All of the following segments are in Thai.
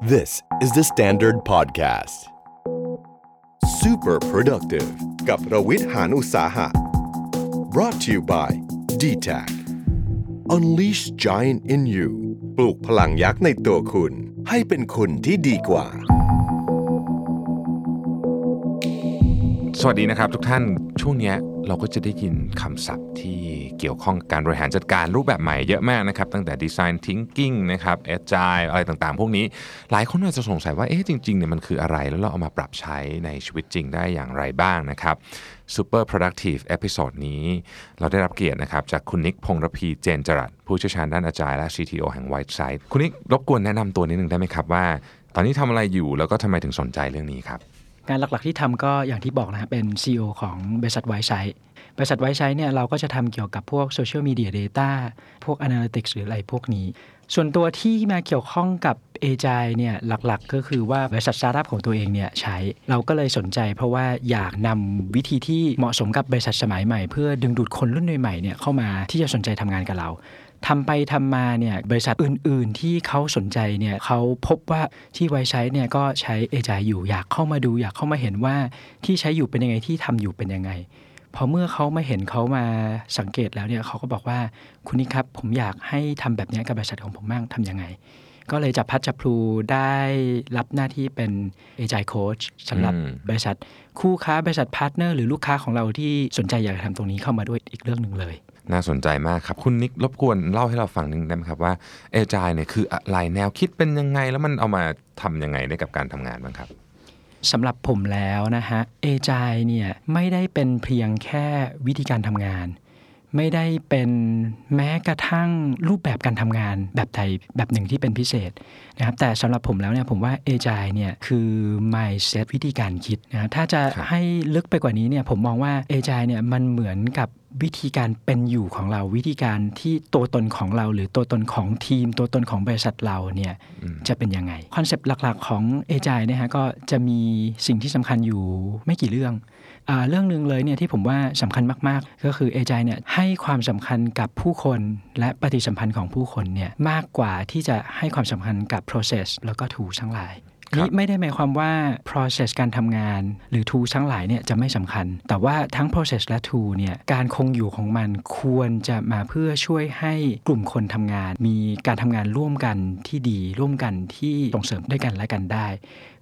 This is the Standard Podcast. Super productive กับรวิทหานอุตสาหะ brought to you by d t a c Unleash Giant in You ปลูกพลังยักษ์ในตัวคุณ ให้เป็นคนที่ดีกว่า สวัสดีนะครับทุกท่านช่วงเนี้ยเราก็จะได้ยินคำศัพท์ที่ เกี่ยวข้องกับการบริหารจัดการรูปแบบใหม่เยอะมากนะครับตั้งแต่ Design Thinking นะครับ Agile อะไรต่างๆ พวกนี้ หลายคนอาจจะสงสัยว่าเอ๊ะจริงๆเนี่ยมันคืออะไรแล้วเราเอามาปรับใช้ในชีวิตจริงได้อย่างไรบ้างนะครับ Super Productive Episode นี้ เราได้รับเกียรตินะครับจากคุณนิกพงษ์รพีเจนจรัสผู้เชี่ยวชาญด้านอาจายและ CTO แห่ง Whiteside คุณนิกรบกวนแนะนำตัวนิดนึงได้ไหมครับว่า ตอนนี้ทำอะไรอยู่แล้วก็ทำไมถึงสนใจเรื่องนี้ครับ งานหลักๆที่ทำก็อย่างที่บอกนะครับเป็น CEO ของบริษัทไวใช้บริษัทไวใช้เนี่ยเราก็จะทำเกี่ยวกับพวกโซเชียลมีเดียเดต้าพวก Analytics หรืออะไรพวกนี้ ส่วนตัวที่มาเกี่ยวข้องกับ a j i เนี่ยหลักๆ ก็คือว่าบริษัทสตาร์ทอัพของตัวเองเนี่ยใช้เราก็เลยสนใจ เพราะว่าอยากนำวิธีที่เหมาะสมกับบริษัทสมัยใหม่ เพื่อดึงดูดคนรุ่นใหม่ๆเนี่ยเข้ามาที่จะสนใจทำงานกับเรา ทำไปทำมาเนี่ยบริษัทอื่น ๆ ที่เขาสนใจเนี่ยเขาพบว่าที่ไวใช้เนี่ยก็ใช้เอจายอยู่อยากเข้ามาดูอยากเข้ามาเห็นว่าที่ใช้อยู่เป็นยังไงที่ทำอยู่เป็นยังไงพอเมื่อเขามาเห็นเขามาสังเกตแล้วเนี่ยเขาก็บอกว่าคุณนิครับผมอยากให้ทำแบบนี้กับบริษัทของผมบ้างทำยังไง ก็เลยจับพลัดจับผลูได้รับหน้าที่เป็น Agile Coach สำหรับบริษัทคู่ค้าบริษัท partner หรือลูกค้าของเราที่สนใจอยากทำตรงนี้เข้ามาด้วยอีกเรื่องหนึ่งเลย น่าสนใจมากครับ คุณนิกรบกวนเล่าให้เราฟังนึงได้ไหมครับว่า Agile เนี่ยคืออะไรแนวคิดเป็นยังไง แล้วมันเอามาทำยังไงได้กับการทำงานบ้างครับสำหรับผมแล้วนะฮะเอจายเนี่ยไม่ได้เป็นเพียงแค่วิธีการทำงาน ไม่ได้เป็นแม้กระทั่งรูปแบบการทำงานแบบใดแบบหนึ่งที่เป็นพิเศษนะครับแต่สำหรับผมแล้วเนี่ยผมว่าเอจายเนี่ยคือ mindset วิธีการคิดนะถ้าจะให้ลึกไปกว่านี้เนี่ยผมมองว่าเอจายเนี่ยมันเหมือนกับวิธีการเป็นอยู่ของเราวิธีการที่ตัวตนของเรา หรือตัวตนของทีม ตัวตนของบริษัทเราเนี่ยจะเป็นยังไงคอนเซปต์หลักๆของเอจายนะฮะก็จะมีสิ่งที่สำคัญอยู่ไม่กี่เรื่องอ เรื่องหนึ่งเลยเนี่ยที่ผมว่าสำคัญมากๆ ก็คือเอจายเนี่ยให้ความสำคัญกับผู้คนและปฏิสัมพันธ์ของผู้คนเนี่ยมากกว่าที่จะให้ความสำคัญกับ process แล้วก็ tool ทั้งหลายนี่ไม่ได้หมายความว่า process การทำงาน หรือ tool ทั้งหลายเนี่ยจะไม่สำคัญ แต่ว่าทั้ง process และ tool เนี่ยการคงอยู่ของมันควรจะมาเพื่อช่วยให้กลุ่มคนทำงาน มีการทำงานร่วมกันที่ดีร่วมกันที่ส่งเสริมด้วยกันและกันได้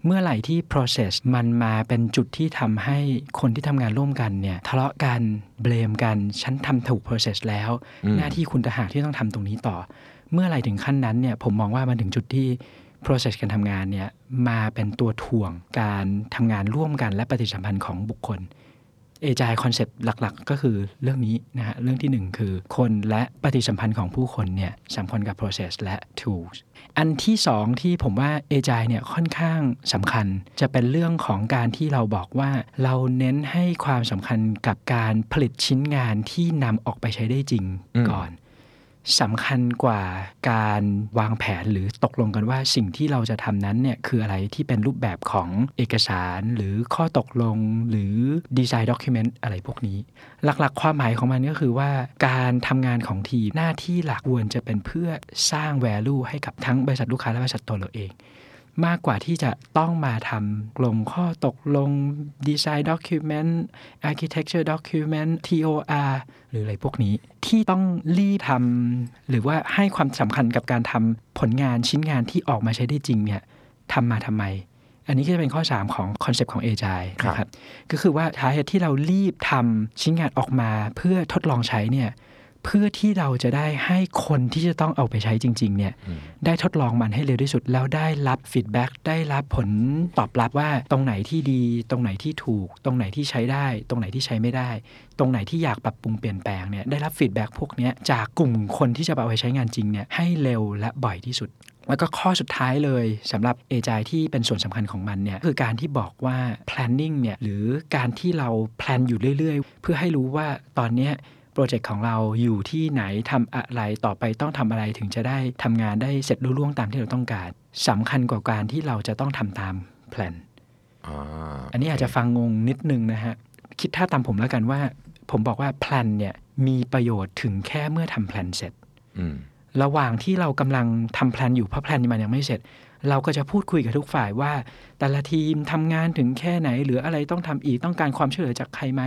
เมื่อไหร่ที่ process มันมาเป็นจุดที่ทำให้คนที่ทำงานร่วมกันเนี่ยทะเลาะกัน blame กันฉันทำถูก process แล้ว หน้าที่คุณต่างหากที่ต้องทำตรงนี้ต่อ เมื่อไหร่ถึงขั้นนั้นเนี่ยผมมองว่ามันถึงจุดที่ process การทำงานเนี่ยมาเป็นตัวถ่วงการทำงานร่วมกันและปฏิสัมพันธ์ของบุคคล Agile concept หลักๆ ก็คือเรื่องนี้นะฮะเรื่องที่ 1 คือคนและปฏิสัมพันธ์ของผู้คนเนี่ยสำคัญกับ process และ tools อันที่ 2 ที่ผมว่าเอจายเนี่ยค่อนข้างสำคัญ จะเป็นเรื่องของการที่เราบอกว่า เราเน้นให้ความสำคัญกับการผลิตชิ้นงานที่นำออกไปใช้ได้จริงก่อน สำคัญกว่าการวางแผนหรือตกลงกันว่าสิ่งที่เราจะทำนั้นเนี่ยคืออะไรที่เป็นรูปแบบของเอกสาร หรือข้อตกลงหรือดีไซน์ด็อกิเมนต์อะไรพวกนี้ หลักๆ ความหมายของมันก็คือว่าการทำงานของทีมหน้าที่หลักควรจะเป็นเพื่อสร้าง value ให้กับทั้งบริษัทลูกค้าและบริษัทตัวเราเอง มากกว่าที่จะต้องมาทำลงข้อตกลง Design Document Architecture Document TOR หรืออะไรพวกนี้ ที่ต้องรีบทำหรือว่าให้ความสำคัญกับการทำผลงานชิ้นงานที่ออกมาใช้ได้จริงเนี่ยทำมาทำไม อันนี้ก็จะเป็นข้อ 3 ของคอนเซปต์ของ a g i นะครับ ก็คือว่าท้ายที่เรารีบทำชิ้นงานออกมาเพื่อทดลองใช้เนี่ย เพื่อที่เราจะได้ให้คนที่จะต้องเอาไปใช้จริง ๆ เนี่ย ได้ทดลองมันให้เร็วที่สุด แล้วได้รับ feedback ได้รับผลตอบรับว่าตรงไหนที่ดี ตรงไหนที่ถูก ตรงไหนที่ใช้ได้ ตรงไหนที่ใช้ไม่ได้ ตรงไหนที่อยากปรับปรุงเปลี่ยนแปลงเนี่ยได้รับ feedback พวกนี้จากกลุ่มคนที่จะเอาไปใช้งานจริงเนี่ยให้เร็วและบ่อยที่สุดแล้วก็ข้อสุดท้ายเลยสำหรับ Agile ที่เป็นส่วนสำคัญของมันเนี่ยคือการที่บอกว่า planning เนี่ยหรือการที่เรา plan อยู่เรื่อย ๆ เพื่อให้รู้ว่าตอนนี้ โปรเจกต์ของเราอยู่ที่ไหนทำอะไรต่อไปต้องทำอะไรถึงจะได้ทำงานได้เสร็จลุล่วงตามที่เราต้องการสำคัญกว่าการที่เราจะต้องทำตาม plan อันนี้อาจจะฟังงงนิดนึงนะฮะ คิดถ้าตามผมแล้วกันว่า ผมบอกว่า plan เนี่ยมีประโยชน์ถึงแค่เมื่อทำ plan เสร็จระหว่างที่เรากำลังทำแพลนอยู่เพราะแพลนมันยังไม่เสร็จ เราก็จะพูดคุยกับทุกฝ่ายว่า แต่ละทีมทำงานถึงแค่ไหน หรืออะไรต้องทำอีกต้องการความช่วยเหลือจากใครไหม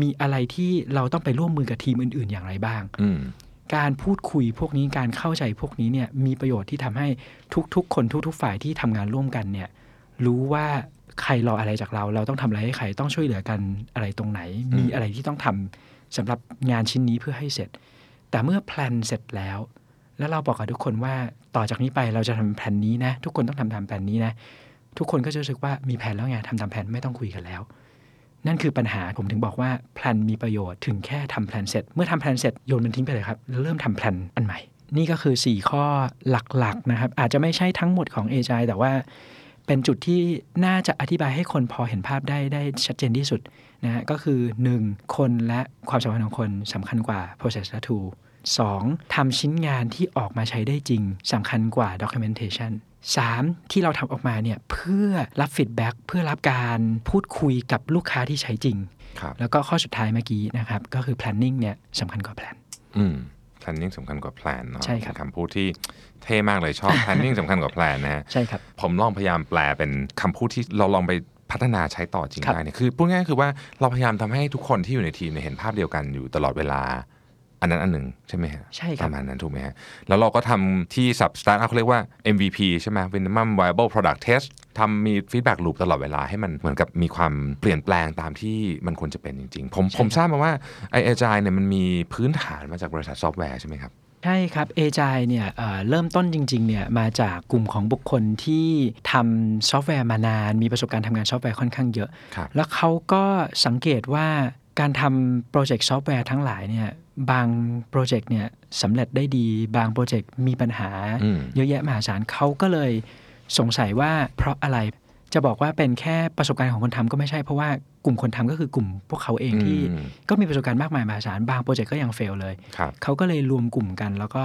มีอะไรที่เราต้องไปร่วมมือกับทีมอื่น ๆ อย่างไรบ้างอืมการพูดคุยพวกนี้การเข้าใจพวกนี้เนี่ยมีประโยชน์ที่ทำให้ทุกๆ คนทุก ๆ ฝ่ายที่ทำงานร่วมกันเนี่ย รู้ว่าใครรออะไรจากเรา เราต้องทำอะไรให้ใครต้องช่วยเหลือกันอะไรตรงไหน มีอะไรที่ต้องทสำหรับงานชิ้นนี้เพื่อให้เสร็จ แต่เมื่อ plan เสร็จแล้ว แล้วเราบอกกับทุกคนว่าต่อจากนี้ไปเราจะทำแผนนี้นะ ทุกคนต้องทำตามแผนนี้นะ ทุกคนก็จะรู้สึกว่ามีแผนแล้วไงทำตามแผนไม่ต้องคุยกันแล้ว นั่นคือปัญหาผมถึงบอกว่า plan มีประโยชน์ถึงแค่ทำ plan เสร็จ เมื่อทำ plan เสร็จโยนมันทิ้งไปเลยครับแล้วเริ่มทำ plan อันใหม่ นี่ก็คือ 4 ข้อหลักๆนะครับ อาจจะไม่ใช่ทั้งหมดของ Agile แต่ว่าเป็นจุดที่น่าจะอธิบายให้คนพอเห็นภาพได้ได้ชัดเจนที่สุดนะฮะก็คือ 1. คนและความสัมพันธ์ของคนสำคัญกว่า process และ tool 2. ทำชิ้นงานที่ออกมาใช้ได้จริงสำคัญกว่า documentation 3. ที่เราทำออกมาเนี่ยเพื่อรับ feedback เพื่อรับการพูดคุยกับลูกค้าที่ใช้จริงครับแล้วก็ข้อสุดท้ายเมื่อกี้นะครับ ก็คือ planning เนี่ยสำคัญกว่า plan อืม planning สำคัญกว่า plan เนาะใช่ครับเป็นคำพูดที่เท่มากเลยชอบ planning สำคัญกว่า plan นะฮะใช่ครับ ผมลองพยายามแปลเป็นคำพูดที่เราลองไปพัฒนาใช้ต่อจริงครับได้เนี่ยคือพูดง่ายๆคือว่าเราพยายามทำให้ทุกคนที่อยู่ในทีมเนี่ยเห็นภาพเดียวกันอยู่ตลอดเวลา อันนั้นอันหนึ่งใช่ไหมฮะใช่ครับระมาณนั้นถูกไหมฮะแล้วเราก็ทำที่สับสตาร์ทเขาเรียกว่า MVP ใช่ไหม minimum viable product test ทำมี feedback loop ตลอดเวลาให้มันเหมือนกับมีความเปลี่ยนแปลงตามที่มันควรจะเป็นจริง ๆ ผมผมทราบมาว่าไอ Agile เนี่ยมันมีพื้นฐานมาจากบริษัทซอฟต์แวร์ใช่ไหมครับใช่ครับ a g i เนี่ยเอ่อเริ่มต้นจริงๆเนี่ยมาจากกลุ่มของบุคคลที่ทำซอฟต์แวร์มานาน มีประสบการณ์ทำงานซอฟต์แวร์ค่อนข้างเยอะครับแล้วเขาก็สังเกตว่า การทำโปรเจกต์ซอฟต์แวร์ทั้งหลายเนี่ยบางโปรเจกต์เนี่ยสำเร็จได้ดีบางโปรเจกต์มีปัญหาอืมเยอะแยะมหาศาลเขาก็เลยสงสัยว่าเพราะอะไรจะบอกว่าเป็นแค่ประสบการณ์ของคนทำก็ไม่ใช่เพราะว่ากลุ่มคนทำก็คือกลุ่มพวกเขาเองที่อืมก็มีประสบการณ์มากมายมหาศาลบางโปรเจกต์ก็ยัง fail เลยครับเขาก็เลยรวมกลุ่มกัน แล้วก็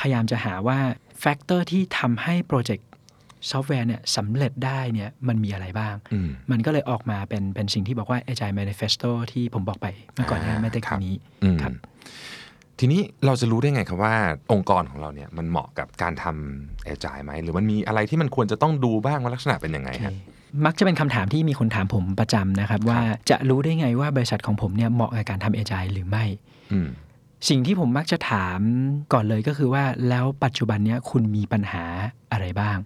พยายามจะหาว่า factor ที่ทำให้โปรเจกต์ ซอฟต์แวร์เนี่ยสำเร็จได้เนี่ยมันมีอะไรบ้างอืมมันก็เลยออกมาเป็นเป็นสิ่งที่บอกว่า Agile Manifesto ที่ผมบอกไปเมื่อก่อนหน้าอ่าไม่ได้ครับนี้อืมครับทีนี้เราจะรู้ได้ไงครับว่าองค์กรของเราเนี่ยมันเหมาะกับการทำ Agile ไหมหรือมันมีอะไรที่มันควรจะต้องดูบ้างว่าลักษณะเป็นยังไงฮะมักจะเป็นคำถามที่มีคนถามผมประจำนะครับ ว่าจะรู้ได้ไงว่าบริษัทของผมเนี่ยเหมาะกับการทำ Agile หรือไม่อืมสิ่งที่ผมมักจะถามก่อนเลยก็คือว่าแล้วปัจจุบันเนี้ยคุณมีปัญหาอะไรบ้าง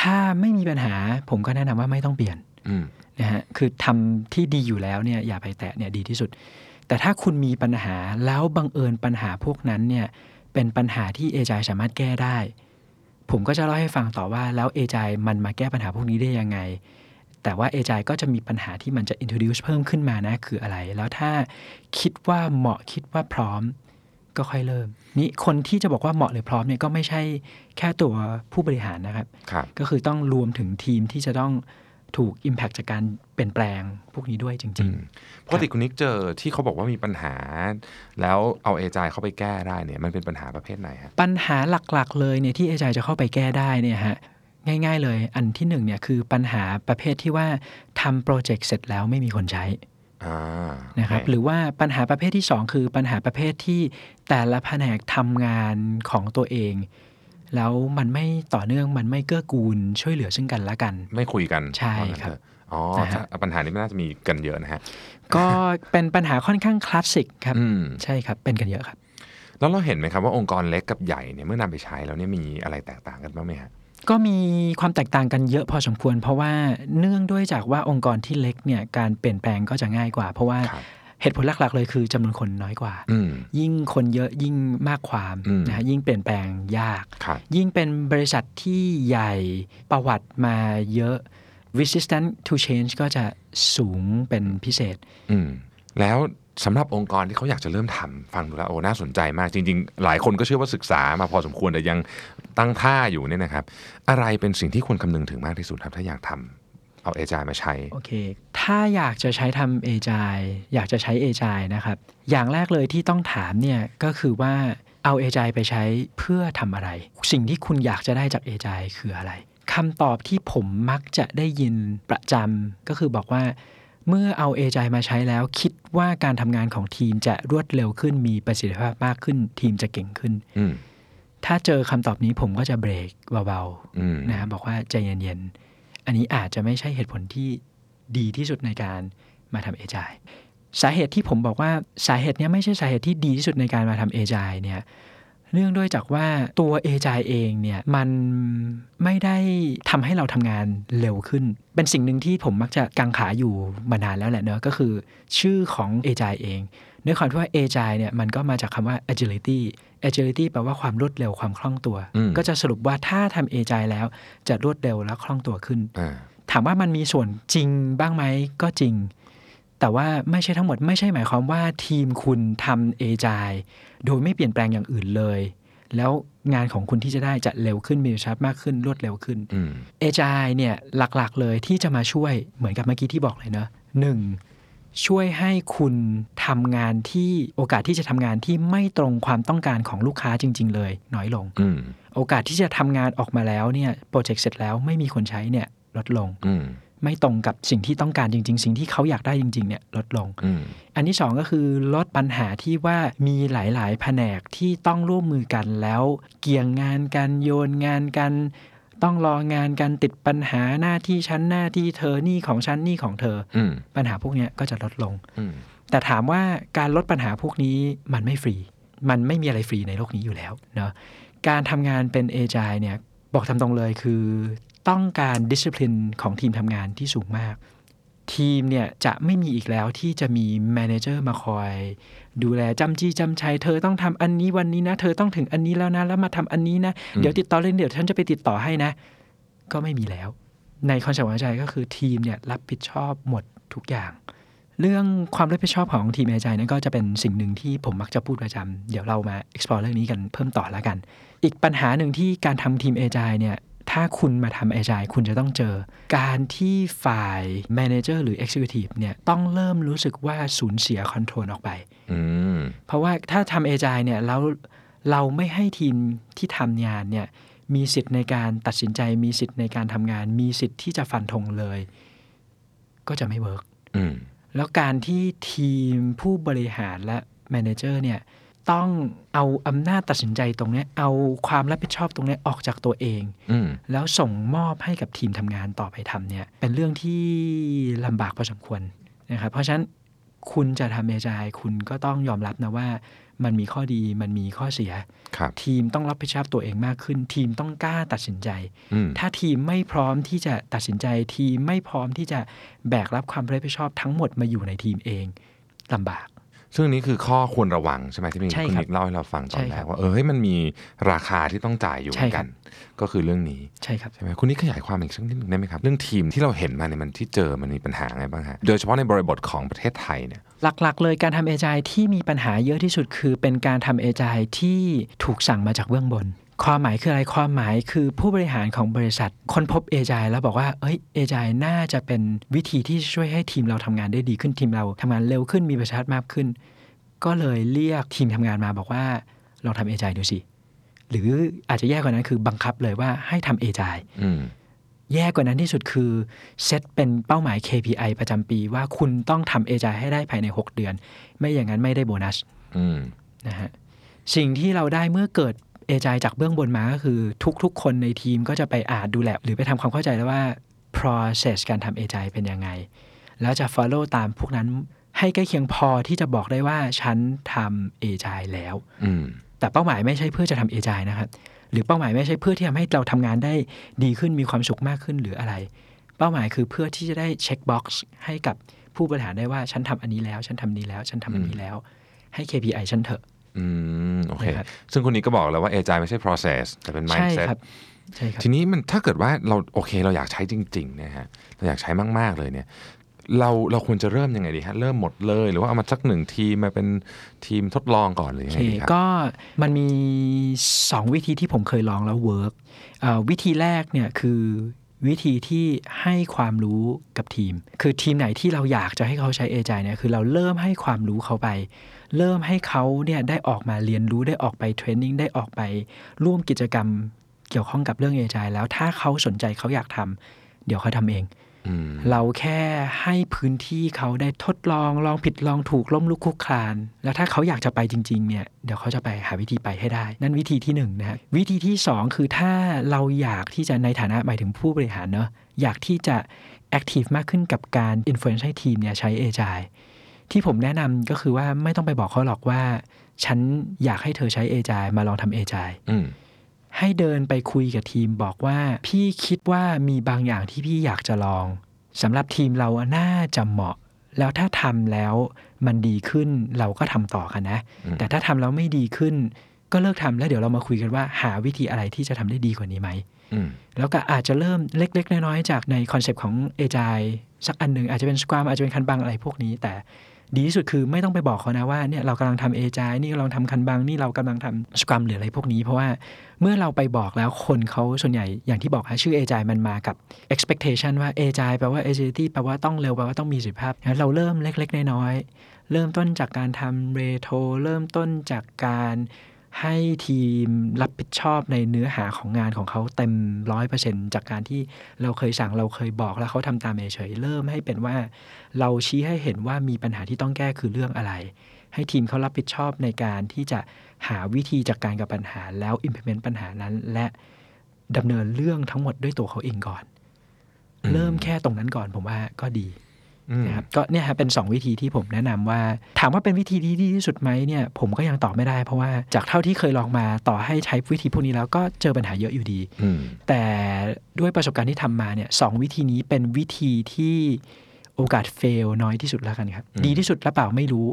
ถ้าไม่มีปัญหาผมก็แนะนำว่าไม่ต้องเปลี่ยนอืมนะฮะคือทำที่ดีอยู่แล้วเนี่ยอย่าไปแตะเนี่ยดีที่สุด แต่ถ้าคุณมีปัญหาแล้วบังเอิญปัญหาพวกนั้นเนี่ยเป็นปัญหาที่เอจายสามารถแก้ได้ ผมก็จะเล่าให้ฟังต่อว่าแล้วเอจายมันมาแก้ปัญหาพวกนี้ได้ยังไง แต่ว่าเอจายก็จะมีปัญหาที่มันจะ introduce เพิ่มขึ้นมานะคืออะไร แล้วถ้าคิดว่าเหมาะคิดว่าพร้อม ก็ค่อยเริ่มนี่คนที่จะบอกว่าเหมาะหรือพร้อมเนี่ยก็ไม่ใช่แค่ตัวผู้บริหารนะครับครับก็คือต้องรวมถึงทีมที่จะต้องถูก Impact จากการเปลี่ยนแปลงพวกนี้ด้วยจริงปกติคุณนิกเจอที่เขาบอกว่ามีปัญหา แล้วเอาเอจายเข้าไปแก้ได้เนี่ยมันเป็นปัญหาประเภทไหนฮะๆปัญหาหลักๆ เลยเนี่ยที่เอจจะเข้าไปแก้ได้เนี่ยฮะง่าย ๆ เลยอันที่หนึ่งเนี่ยคือปัญหาประเภทที่ว่าทำโปรเจกต์เสร็จแล้วไม่มีคนใช้อ่า นะครับโอเหรือว่าปัญหาประเภทที่สองคือปัญหาประเภทที่แต่ละแผนกทำงานของตัวเอง แล้วมันไม่ต่อเนื่องมันไม่เกื้อกูลช่วยเหลือซึ่งกันและกัน ไม่คุยกันใช่ว่างั้นครับเถอะอ๋อนะฮะปัญหานี้ไม่น่าจะมีกันเยอะนะฮะก็เป็นปัญหาค่อนข้างคลาสสิกครับอืมใช่ครับเป็นกันเยอะครับ แล้วเราเห็นไหมครับว่าองค์กรเล็กกับใหญ่เนี่ยเมื่อนำไปใช้แล้วเนี่ยมีอะไรแตกต่างกันบ้างไหมฮะ ก็มีความแตกต่างกันเยอะพอสมควร เพราะว่าเนื่องด้วยจากว่าองค์กรที่เล็กเนี่ยการเปลี่ยนแปลงก็จะง่ายกว่า เพราะว่าครับเหตุผลหลักๆเลยคือจำนวนคนน้อยกว่าอืมยิ่งคนเยอะยิ่งมากความอืมนะฮะยิ่งเปลี่ยนแปลงยากครับยิ่งเป็นบริษัทที่ใหญ่ประวัติมาเยอะ resistance to change ก็จะสูงเป็นพิเศษอืมแล้ว สำหรับองค์กรที่เขาอยากจะเริ่มทำฟังดูแล้วโอ้น่าสนใจมากจริง ๆ หลายคนก็เชื่อว่าศึกษามาพอสมควรแต่ยังตั้งท่าอยู่เนี่ยนะครับ อะไรเป็นสิ่งที่ควรคำนึงถึงมากที่สุดครับ ถ้าอยากทำเอาเอจายมาใช้โอเคถ้าอยากจะใช้ทำเอจายอยากจะใช้เอจายนะครับ อย่างแรกเลยที่ต้องถามเนี่ยก็คือว่าเอาเอจายไปใช้เพื่อทำอะไร สิ่งที่คุณอยากจะได้จากเอจายคืออะไรคำตอบที่ผมมักจะได้ยินประจำก็คือบอกว่า เมื่อเอาเอจายมาใช้แล้ว คิดว่าการทำงานของทีมจะรวดเร็วขึ้นมีประสิทธิภาพมากขึ้น ทีมจะเก่งขึ้นอืมถ้าเจอคำตอบนี้ผมก็จะเบรกเบาอืมๆนะบอกว่าใจเย็นๆ อันนี้อาจจะไม่ใช่เหตุผลที่ดีที่สุดในการมาทำเอจายสาเหตุที่ผมบอกว่าสาเหตุเนี้ยไม่ใช่สาเหตุที่ดีที่สุดในการมาทำเอจายเนี่ย เนื่องด้วยจากว่าตัวเอจายเองเนี่ยมันไม่ได้ทำให้เราทำงานเร็วขึ้น เป็นสิ่งหนึ่งที่ผมมักจะกังขาอยู่มานานแล้วแหละเนอะก็คือชื่อของเอจายเองด้วยความที่ว่าเอจายเนี่ยมันก็มาจากคำว่า agility agility แปลว่าความรวดเร็วความคล่องตัวอืมก็จะสรุปว่าถ้าทำเอจายแล้วจะรวดเร็วและคล่องตัวขึ้นอ่าถามว่ามันมีส่วนจริงบ้างไหมก็จริง แต่ว่าไม่ใช่ทั้งหมดไม่ใช่หมายความว่าทีมคุณทำเอจายโดยไม่เปลี่ยนแปลงอย่างอื่นเลย แล้วงานของคุณที่จะได้จะเร็วขึ้นมีประสิทธิภาพมากขึ้นรวดเร็วขึ้นอืมเอจายเนี่ยหลักๆเลยที่จะมาช่วยเหมือนกับเมื่อกี้ที่บอกเลยเนอะหนึ่งช่วยให้คุณทำงานที่โอกาสที่จะทำงานที่ไม่ตรงความต้องการของลูกค้าจริง ๆ เลย น้อยลงอืมโอกาสที่จะทำงานออกมาแล้วเนี่ยโปรเจกต์เสร็จแล้วไม่มีคนใช้เนี่ยลดลงอืม ไม่ตรงกับสิ่งที่ต้องการจริง ๆ สิ่งที่เขาอยากได้จริง ๆ เนี่ยลดลงอืมอันที่สองก็คือลดปัญหาที่ว่ามีหลายๆ แผนกที่ต้องร่วมมือกันแล้วเกี่ยงงานกันโยนงานกัน ต้องรองานกันติดปัญหาหน้าที่ฉันหน้าที่เธอนี่ของฉันนี่ของเธออืมปัญหาพวกเนี้ยก็จะลดลงอืมแต่ถามว่าการลดปัญหาพวกนี้มันไม่ฟรี มันไม่มีอะไรฟรีในโลกนี้อยู่แล้วเนาะการทำงานเป็น Agile เนี่ยบอกทำตรงเลยคือ ต้องการดิสซิ p ลินของทีมทำงานที่สูงมาก ทีมเนี่ยจะไม่มีอีกแล้วที่จะมี manager มาคอย ดูแลจ้ำจี้จ้ำไชเธอต้องทำอันนี้วันนี้นะ เธอต้องถึงอันนี้แล้วนะ แล้วมาทำอันนี้นะ เดี๋ยวติดต่อเล่นเดี๋ยวฉันจะไปติดต่อให้นะ ก็ไม่มีแล้ว ใน concept ของ Agile ก็คือทีมเนี่ยรับผิดชอบหมดทุกอย่างเรื่องความรับผิดชอบของทีม Agile นั่นก็จะเป็นสิ่งหนึ่งที่ผมมักจะพูดประจำเดี๋ยวเรามา explore เรื่องนี้กันเพิ่มต่อแล้วกัน อีกปัญหาหนึ่งที่การทำทีม Agile เนี่ย ถ้าคุณมาทำ Agile คุณจะต้องเจอ การที่ฝ่าย Manager หรือ Executive เนี่ยต้องเริ่มรู้สึกว่าสูญเสีย control ออกไปอืมเพราะว่าถ้าทำ Agile เนี่ยแล้วเราไม่ให้ทีมที่ทำงานเนี่ยมีสิทธิ์ในการตัดสินใจ มีสิทธิ์ในการทำงาน มีสิทธิ์ที่จะฟันธงเลย ก็จะไม่ work อืมแล้วการที่ทีมผู้บริหารและ manager เนี่ย ต้องเอาอำนาจตัดสินใจตรงเนี้ยเอาความรับผิดชอบตรงเนี้ยออกจากตัวเองอืมแล้วส่งมอบให้กับทีมทำงานต่อไปทำเนี่ย เป็นเรื่องที่ลำบากพอสมควรนะครับ เพราะฉะนั้นคุณจะทำเอจายคุณก็ต้องยอมรับนะว่ามันมีข้อดีมันมีข้อเสียครับทีมต้องรับผิดชอบตัวเองมากขึ้น ทีมต้องกล้าตัดสินใจอืมถ้าทีมไม่พร้อมที่จะตัดสินใจ ทีมไม่พร้อมที่จะแบกรับความรับผิดชอบทั้งหมดมาอยู่ในทีมเองลำบาก ซึ่งอันนี้คือข้อควรระวังใช่ไหมที่มีใช่คุณครับนิกเล่าให้เราฟังตอใช่นแรครักบว่าเออเฮ้ยมันมีราคาที่ต้องจ่ายอยู่เหใช่มือนครักันบก็คือเรื่องนี้ใช่ครับใช่ไหมคุณนิกขยายความอีกสักนิดหนึงได้ไหมครับ เรื่องทีมที่เราเห็นมาเนี่ยมันที่เจอมันมีปัญหาไงบ้างฮะโดยเฉพาะในบริบทของประเทศไทยเนี่ยหลักๆ เลยการทำเอจายที่มีปัญหาเยอะที่สุดคือเป็นการทำเอจายที่ถูกสั่งมาจากเบื้องบน ความหมายคืออะไรความหมายคือผู้บริหารของบริษัทค้นพบเอจายแล้วบอกว่าเอ้ยเอจายน่าจะเป็นวิธีที่ช่วยให้ทีมเราทำงานได้ดีขึ้นทีมเราทำงานเร็วขึ้นมีประสิทธิภาพมากขึ้น ก็เลยเรียกทีมทำงานมาบอกว่าลองทำเอจายดูสิหรืออาจจะแย่กว่านั้นคือบังคับเลยว่าให้ทำเอจายอืมแย่กว่านั้นที่สุดคือเซตเป็นเป้าหมาย KPI ประจำปีว่าคุณต้องทำเอจายให้ได้ภายใน 6 เดือน ไม่อย่างนั้นไม่ได้โบนัสอืมนะฮะสิ่งที่เราได้เมื่อเกิด เอจายจากเบื้องบนมาก็คือทุกๆ คนในทีมก็จะไปอ่านดูแลหรือไปทำความเข้าใจแล้วว่า process การทำเอจายเป็นยังไง แล้วจะ follow ตามพวกนั้นให้ใกล้เคียงพอที่จะบอกได้ว่าฉันทำเอจายแล้วอืมแต่เป้าหมายไม่ใช่เพื่อจะทำเอจายนะครับหรือเป้าหมายไม่ใช่เพื่อที่ทำให้เราทำงานได้ดีขึ้นมีความสุขมากขึ้นหรืออะไร เป้าหมายคือเพื่อที่จะได้ check box ให้กับผู้บริหารได้ว่าฉันทำอันนี้แล้ว ฉันทำนี้แล้ว ฉันทำอันนี้แล้ว ให้ KPI ฉันเถอะ อืมโอเคนะครับซึ่งคุณนิกก็บอกแล้วว่า Agile ไม่ใช่ process แต่เป็นใช่ mindset ครับใช่ครับทีนี้มันถ้าเกิดว่าเราโอเคเราอยากใช้จริงๆนะฮะเราอยากใช้มาก ๆ เลยเนี่ยเราเราควรจะเริ่มยังไงดีฮะเริ่มหมดเลยหรือว่าเอามาสักหนึ่งทีมมาเป็นทีมทดลองก่อนหรือโอยังเคไงดีครับก็มันมี 2 วิธีที่ผมเคยลองแล้วเวิร์กวิธีแรกเนี่ยคือ วิธีที่ให้ความรู้กับทีม คือทีมไหนที่เราอยากจะให้เขาใช้เอจายเนี่ยคือเราเริ่มให้ความรู้เขาไป เริ่มให้เขาเนี่ยได้ออกมาเรียนรู้ได้ออกไปเทรนนิ่งได้ออกไปร่วมกิจกรรมเกี่ยวข้องกับเรื่องเอจายแล้วถ้าเขาสนใจเขาอยากทำเดี๋ยวเขาทำเอง เราแค่ให้พื้นที่เขาได้ทดลองลองผิดลองถูกล้มลุกคลุกคลาน แล้วถ้าเขาอยากจะไปจริง ๆ เนี่ย เดี๋ยวเขาจะไปหาวิธีไปให้ได้ นั่นวิธีที่หนึ่งนะฮะวิธีที่สองคือถ้าเราอยากที่จะในฐานะหมายถึงผู้บริหารเนอะอยากที่จะแอคทีฟมากขึ้นกับการอิ f l u e n c e ให้ทีมเนี่ยใช้เอจายที่ผมแนะนำก็คือว่าไม่ต้องไปบอกเขาหรอกว่า ฉันอยากให้เธอใช้เอจายมาลองทำเอจายอืม ให้เดินไปคุยกับทีมบอกว่า พี่คิดว่ามีบางอย่างที่พี่อยากจะลองสำหรับทีมเราน่าจะเหมาะ แล้วถ้าทำแล้วมันดีขึ้นเราก็ทำต่อกันนะอืมแต่ถ้าทำแล้วไม่ดีขึ้น ก็เลิกทำแล้วเดี๋ยวเรามาคุยกันว่า หาวิธีอะไรที่จะทำได้ดีกว่านี้ไหมอืมแล้วก็อาจจะเริ่มเล็ก ๆ น้อยๆจากในคอนเซปต์ของเอจายสักอันหนึ่งอาจจะเป็นส r ร m อาจจะเป็นคันบังอะไรพวกนี้ แต่ ดีที่สุดคือไม่ต้องไปบอกเขานะว่าเนี่ยเรากำลังทำเอจายนี่เราทำคันบังนี่เรากำลังทำสกรัมหรืออะไรพวกนี้ เพราะว่าเมื่อเราไปบอกแล้วคนเขาส่วนใหญ่อย่างที่บอกฮะชื่อเอจายมันมากับ expectation ว่าเอจายแปลว่า agility แปลว่าต้องเร็วแปลว่าต้องมีสิทธิภาพเราเริ่มเล็ก ๆ น้อยๆเริ่มต้นจากการทำเรโทเริ่มต้นจากการ ให้ทีมรับผิดชอบในเนื้อหาของงานของเขาเต็มร้อยเปอร์เซ็นจากการที่เราเคยสั่งเราเคยบอกแล้วเขาทำตามเฉยๆเริ่มให้เป็นว่า เราชี้ให้เห็นว่ามีปัญหาที่ต้องแก้คือเรื่องอะไร ให้ทีมเขารับผิดชอบในการที่จะหาวิธีจัดการกับปัญหาแล้ว implement ปัญหานั้น และดำเนินเรื่องทั้งหมดด้วยตัวเขาเองก่อน เริ่มแค่ตรงนั้นก่อนผมว่าก็ดีอืม นะครับก็เนี่ยฮะเป็น 2 วิธีที่ผมแนะนำว่า ถามว่าเป็นวิธีที่ดีที่สุดไหมเนี่ยผมก็ยังตอบไม่ได้ เพราะว่าจากเท่าที่เคยลองมาต่อให้ใช้วิธีพวกนี้แล้วก็เจอปัญหาเยอะอยู่ดีอืมแต่ด้วยประสบการณ์ที่ทำมาเนี่ยสองวิธีนี้เป็นวิธีที่โอกาส fail น้อยที่สุดแล้วกันครับ ดีที่สุดหรือเปล่าไม่รู้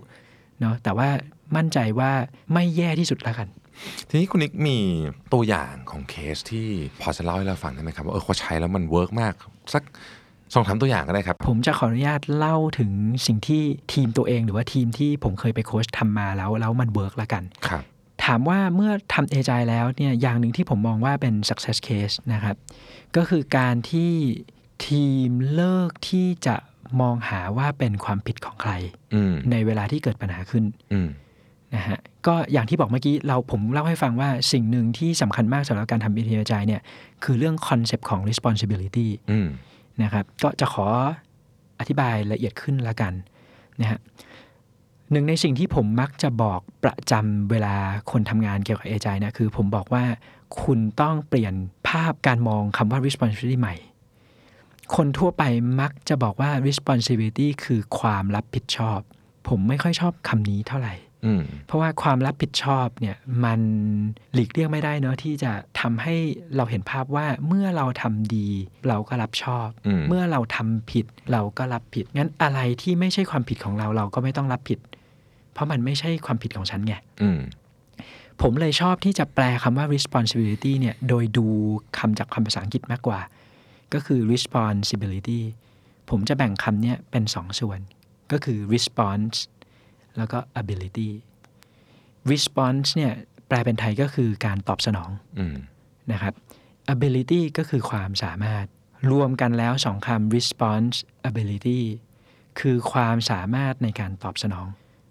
เนาะแต่ว่ามั่นใจว่าไม่แย่ที่สุดแล้วกันทีนี้คุณนิกมีตัวอย่างของเคสที่พอจะเล่าให้เราฟังได้ไหมครับว่าเออเขาใช้แล้วมัน work มากสัก สองสามตัวอย่างก็ได้ครับ ผมจะขออนุญาตเล่าถึงสิ่งที่ทีมตัวเองหรือว่าทีมที่ผมเคยไปโค้ชทำมาแล้วแล้วมัน work ละกันครับถามว่าเมื่อทำ Agile แล้วเนี่ยอย่างหนึ่งที่ผมมองว่าเป็น success case นะครับ ก็คือการที่ทีมเลิกที่จะมองหาว่าเป็นความผิดของใครอืมในเวลาที่เกิดปัญหาขึ้นอืมนะฮะก็อย่างที่บอกเมื่อกี้เราผมเล่าให้ฟังว่าสิ่งหนึ่งที่สำคัญมากสำหรับการทำ Agile เนี่ย คือเรื่อง concept ของ responsibility อืม นะครับ ก็จะขออธิบายละเอียดขึ้นละกันนะฮะหนึ่งในสิ่งที่ผมมักจะบอกประจำเวลาคนทำงานเกี่ยวกับ Agile นะคือผมบอกว่าคุณต้องเปลี่ยนภาพการมองคำว่า responsibility ใหม่ คนทั่วไปมักจะบอกว่า responsibility คือความรับผิดชอบ ผมไม่ค่อยชอบคำนี้เท่าไหร่ เพราะว่าความรับผิดชอบเนี่ยมันหลีกเลี่ยงไม่ได้เนอะที่จะทำให้เราเห็นภาพว่าเมื่อเราทำดี เราก็รับชอบอืมเมื่อเราทำผิดเราก็รับผิด งั้นอะไรที่ไม่ใช่ความผิดของเราเราก็ไม่ต้องรับผิด เพราะมันไม่ใช่ความผิดของฉันไงอืมผมเลยชอบที่จะแปลคำว่า responsibility เนี่ยโดยดูคำจากคำภาษาอังกฤษมากกว่า ก็คือ responsibility ผมจะแบ่งคำเนี้ยเป็นสองส่วน ก็คือ response แล้วก็ ability response เนี่ยแปลเป็นไทยก็คือการตอบสนองอืมนะครับ ability ก็คือความสามารถ รวมกันแล้วสองคำ response ability คือความสามารถในการตอบสนอง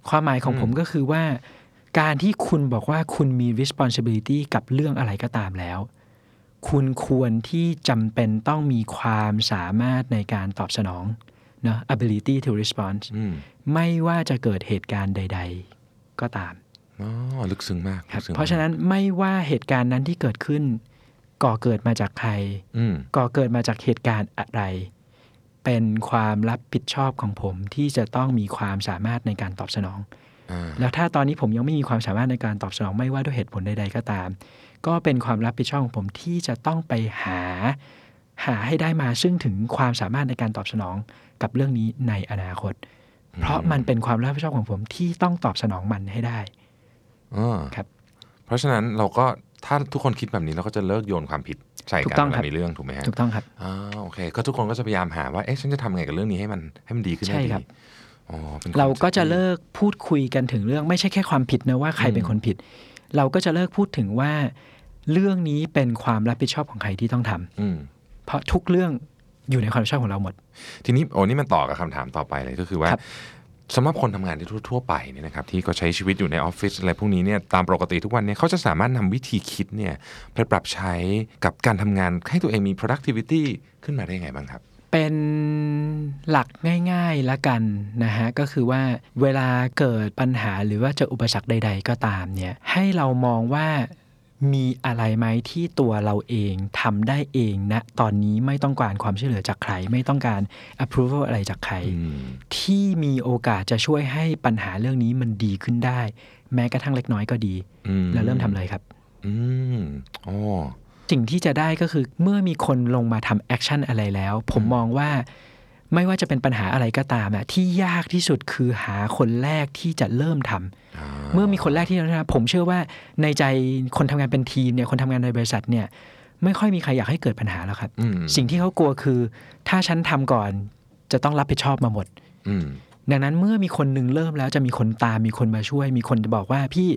ความหมายของผมก็คือว่า การที่คุณบอกว่าคุณมี responsibility กับเรื่องอะไรก็ตามแล้ว คุณควรที่จำเป็นต้องมีความสามารถในการตอบสนองเนอะ ability to respond อืมไม่ว่าจะเกิดเหตุการณ์ใด ๆ ก็ตามอ๋อลึกซึ้งมากครับลึกซึ้งมกเพราะฉะนั้นไม่ว่าเหตุการณ์นั้นที่เกิดขึ้น ก่อเกิดมาจากใครอืมก่อเกิดมาจากเหตุการณ์อะไร เป็นความรับผิดชอบของผมที่จะต้องมีความสามารถในการตอบสนองอ่าแล้วถ้าตอนนี้ผมยังไม่มีความสามารถในการตอบสนองไม่ว่าด้วยเหตุผลใด ๆ ก็ตาม ก็เป็นความรับผิดชอบของผมที่จะต้องไปหา หาให้ได้มาซึ่งถึงความสามารถในการตอบสนอง กับเรื่องนี้ในอนาคต เพราะมันเป็นความรับผิดชอบของผมที่ต้องตอบสนองมันให้ได้อ่าครับ เพราะฉะนั้นเราก็ถ้าทุกคนคิดแบบนี้เราก็จะเลิกโยนความผิดใส่ถูกักนต้องเวครัลาบมีเรื่องถูกไหมฮะถูกต้องครับอ่าโอเค ก็ทุกคนก็จะพยายามหาว่าเอ๊ะฉันจะทำไงกับเรื่องนี้ให้มันให้มันดีขึ้นใช่ได้ดีครับอ๋อเป็นเราก็จะคอนซ็ปต์ที่เลิกพูดคุยกันถึงเรื่องไม่ใช่แค่ความผิดนะว่าใครเป็นคนผิด เราก็จะเลิกพูดถึงว่า เรื่องนี้เป็นความรับผิดชอบของใครที่ต้องทำอืมเพราะทุกเรื่อง อยู่ในความรับผิดชอบของเราหมด ทีนี้โอ้นี่มันต่อกับคำถามต่อไปเลยก็คือว่าครับสำหรับคนทำงานที่ทั่วๆไปเนี่ยนะครับที่ก็ใช้ชีวิตอยู่ในออฟฟิศอะไรพวกนี้เนี่ยตามปกติทุกวันเนี่ยเขาจะสามารถนำวิธีคิดเนี่ยไปปรับใช้กับการทำงานให้ตัวเองมี productivity ขึ้นมาได้ยังไงบ้างครับ เป็นหลักง่ายๆละกันนะฮะก็คือว่าเวลาเกิดปัญหาหรือว่าเจออุปสรรคใด ๆ ก็ตามเนี่ยให้เรามองว่า มีอะไรไหมที่ตัวเราเองทำได้เองนะ ตอนนี้ไม่ต้องการความช่วยเหลือจากใคร ไม่ต้องการ approval อะไรจากใครอืมที่มีโอกาสจะช่วยให้ปัญหาเรื่องนี้มันดีขึ้นได้ แม้กระทั่งเล็กน้อยก็ดีอืมแล้วเริ่มทำเลยครับ อืมอ๋อสิ่งที่จะได้ก็คือเมื่อมีคนลงมาทำแอคชั่นอะไรแล้ว ผมมองว่า ไม่ว่าจะเป็นปัญหาอะไรก็ตามอะที่ยากที่สุดคือหาคนแรกที่จะเริ่มทำอ่าเมื่อมีคนแรกที่จะเริ่มทำผมเชื่อว่าในใจคนทำงานเป็นทีมเนี่ยคนทำงานในบริษัทเนี่ยไม่ค่อยมีใครอยากให้เกิดปัญหาแล้วครับอืมสิ่งที่เขากลัวคือ ถ้าฉันทำก่อนจะต้องรับผิดชอบมาหมดอืมดังนั้นเมื่อมีคนหนึ่งเริ่มแล้วจะมีคนตามมีคนมาช่วย มีคนจะบอกว่าพี่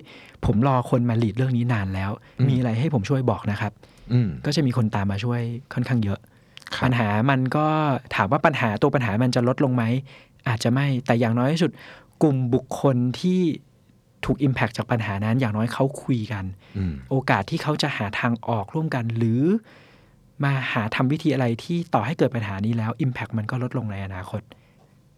ผมรอคนมาหลีดเรื่องนี้นานแล้วอืมมีอะไรให้ผมช่วยบอกนะครับอืมก็จะมีคนตามมาช่วยค่อนข้างเยอะครับ ปัญหามันก็ถามว่าปัญหาตัวปัญหามันจะลดลงไหม อาจจะไม่แต่อย่างน้อยที่สุด กลุ่มบุคคลที่ถูก Impact จากปัญหานั้นอย่างน้อยเขาคุยกันอืมโอกาสที่เขาจะหาทางออกร่วมกัน หรือมาหาทำวิธีอะไรที่ต่อให้เกิดปัญหานี้แล้ว Impact มันก็ลดลงในอนาคต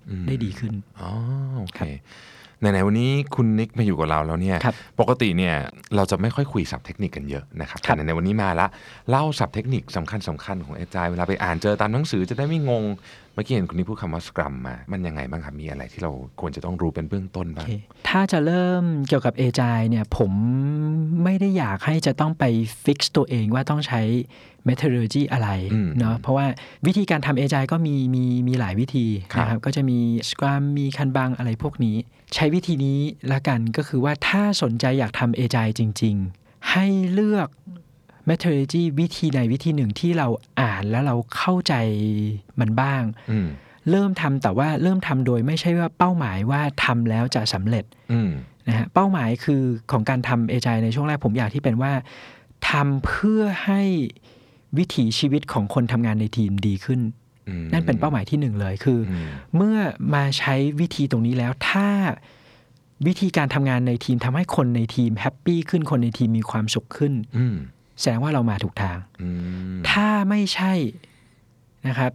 อืมได้ดีขึ้นอ๋อโอเคครับ ไหนๆวันนี้คุณนิกมาอยู่กับเราแล้วเนี่ยครับปกติเนี่ยเราจะไม่ค่อยคุยศัพท์เทคนิคกันเยอะนะครับครับแต่ในวันนี้มาละเล่าศัพท์เทคนิคสำคัญสคัญๆของเอจายเวลาไปอ่านเจอตามหนังสือจะได้ไม่งงเมื่อกี้เห็นคุณนิกพูดคำว่าสครัมมา มันยังไงบ้างครับ มีอะไรที่เราควรจะต้องรู้เป็นเบื้องต้นโอบ้างเคถ้าจะเริ่มเกี่ยวกับ a g i เนี่ย ผมไม่ได้อยากให้จะต้องไปฟิกซ์ตัวเองว่าต้องใช้ methodology อะไรอืมเนาะเพราะว่าวิธีการทำ a g i ก็มีมีมีหลายวิธีครับนะครับก็จะมี Scrum มี Kanban อะไรพวกนี้ ใช้วิธีนี้ละกันก็คือว่าถ้าสนใจอยากทำ a g i จริง ๆ ให้เลือก methodology วิธีใดวิธีหนึ่งที่เราอ่านแล้วเราเข้าใจมันบ้างอืมเริ่มทำแต่ว่าเริ่มทำโดยไม่ใช่ว่าเป้าหมายว่าทำแล้วจะสำเร็จอืมนะฮะเป้าหมายคือของการทำ Agile ในช่วงแรกผมอยากที่เป็นว่าทำเพื่อให้วิถีชีวิตของคนทำงานในทีมดีขึ้นอืมนั่นเป็นเป้าหมายที่หนึ่งเลยคืออืมเมื่อมาใช้วิธีตรงนี้แล้วถ้าวิธีการทำงานในทีมทำให้คนในทีม happy ขึ้นคนในทีมมีความสุขขึ้นอืม แสดงว่าเรามาถูกทางอืมถ้าไม่ใช่นะครับ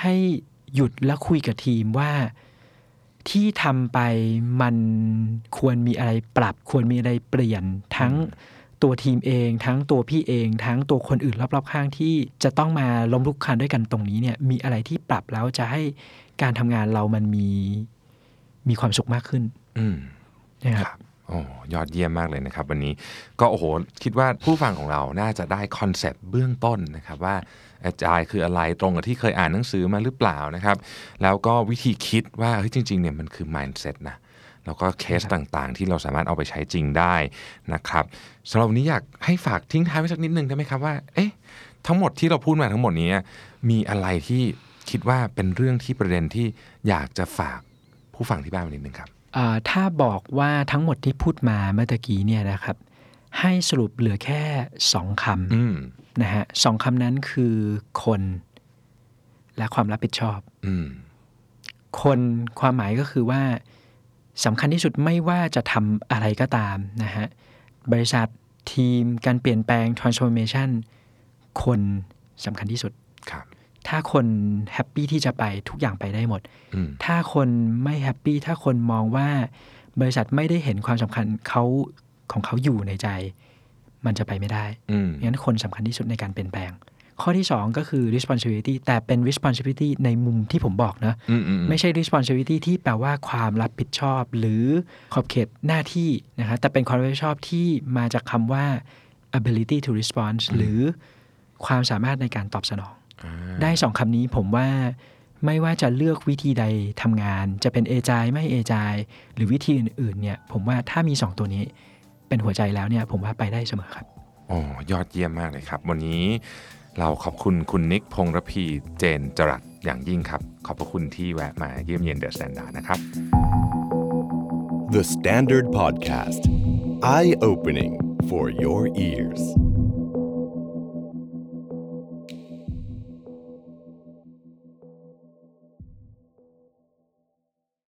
ให้หยุดแล้วคุยกับทีมว่าที่ทำไปมันควรมีอะไรปรับ ควรมีอะไรเปลี่ยนทั้งตัวทีมเอง ทั้งตัวพี่เอง ทั้งตัวคนอื่นรอบๆข้างที่จะต้องมาล้มลุกคลานด้วยกันตรงนี้เนี่ย มีอะไรที่ปรับแล้วจะให้การทำงานเรามันมีมีความสุขมากขึ้นอืมนะครับครับ โอ้ยอดเยี่ยมมากเลยนะครับวันนี้ก็โอ้โหคิดว่าผู้ฟังของเราน่าจะได้ concept เบื้องต้นนะครับว่า Agile คืออะไรตรงกับที่เคยอ่านหนังสือมาหรือเปล่านะครับแล้วก็วิธีคิดว่าเฮ้ยจริงๆเนี่ยมันคือ mindset นะแล้วก็เคสต่างๆ ที่เราสามารถเอาไปใช้จริงได้นะครับสำหรับวันนี้อยากให้ฝากทิ้งท้ายไว้สักนิดนึงได้ไหมครับว่าเอ๊ะทั้งหมดที่เราพูดมาทั้งหมดนี้มีอะไรที่คิดว่าเป็นเรื่องที่ประเด็นที่อยากจะฝากผู้ฟังที่บ้านไว้นิดนึงครับ ถ้าบอกว่าทั้งหมดที่พูดมาเมื่อตะกี้เนี่ยนะครับ ให้สรุปเหลือแค่สองคอืมำนะฮะสองคำนั้นคือคน และความรับผิดชอบอืมคนความหมายก็คือว่าสำคัญที่สุดไม่ว่าจะทำอะไรก็ตามนะฮะบริษัททีมการเปลี่ยนแปลง transformation คนสำคัญที่สุดครับ ถ้าคนhappy ที่จะไปทุกอย่างไปได้หมดอืมถ้าคนไม่ happy ถ้าคนมองว่าบริษัทไม่ได้เห็นความสำคัญเขาของเขาอยู่ในใจ มันจะไปไม่ได้อืมงั้นคนสำคัญที่สุดในการเปลี่ยนแปลง ข้อที่ 2 ก็คือ responsibility แต่เป็น responsibility ในมุมที่ผมบอกนะอืมอืมไม่ใช่ responsibility ที่แปลว่าความรับผิดชอบ หรือขอบเขตหน้าที่นะครับแต่เป็นความรับผิดชอบที่มาจากคำว่า ability to respond หรือความสามารถในการตอบสนองอ่า ได้สองคำนี้ผมว่าไม่ว่าจะเลือกวิธีใดทำงาน จะเป็น Agile ไม่ Agile หรือวิธีอื่นๆเนี่ยผมว่าถ้ามีสองตัวนี้เป็นหัวใจแล้วเนี่ยผมว่าไปได้เสมอครับโอ้ยอดเยี่ยมมากเลยครับ วันนี้เราขอบคุณคุณนิกพงษ์ระพีเจนจรัสอย่างยิ่งครับ ขอบพระคุณที่แวะมาเยี่ยมเยียน The Standard นะครับ The Standard Podcast. Eye opening for your ears.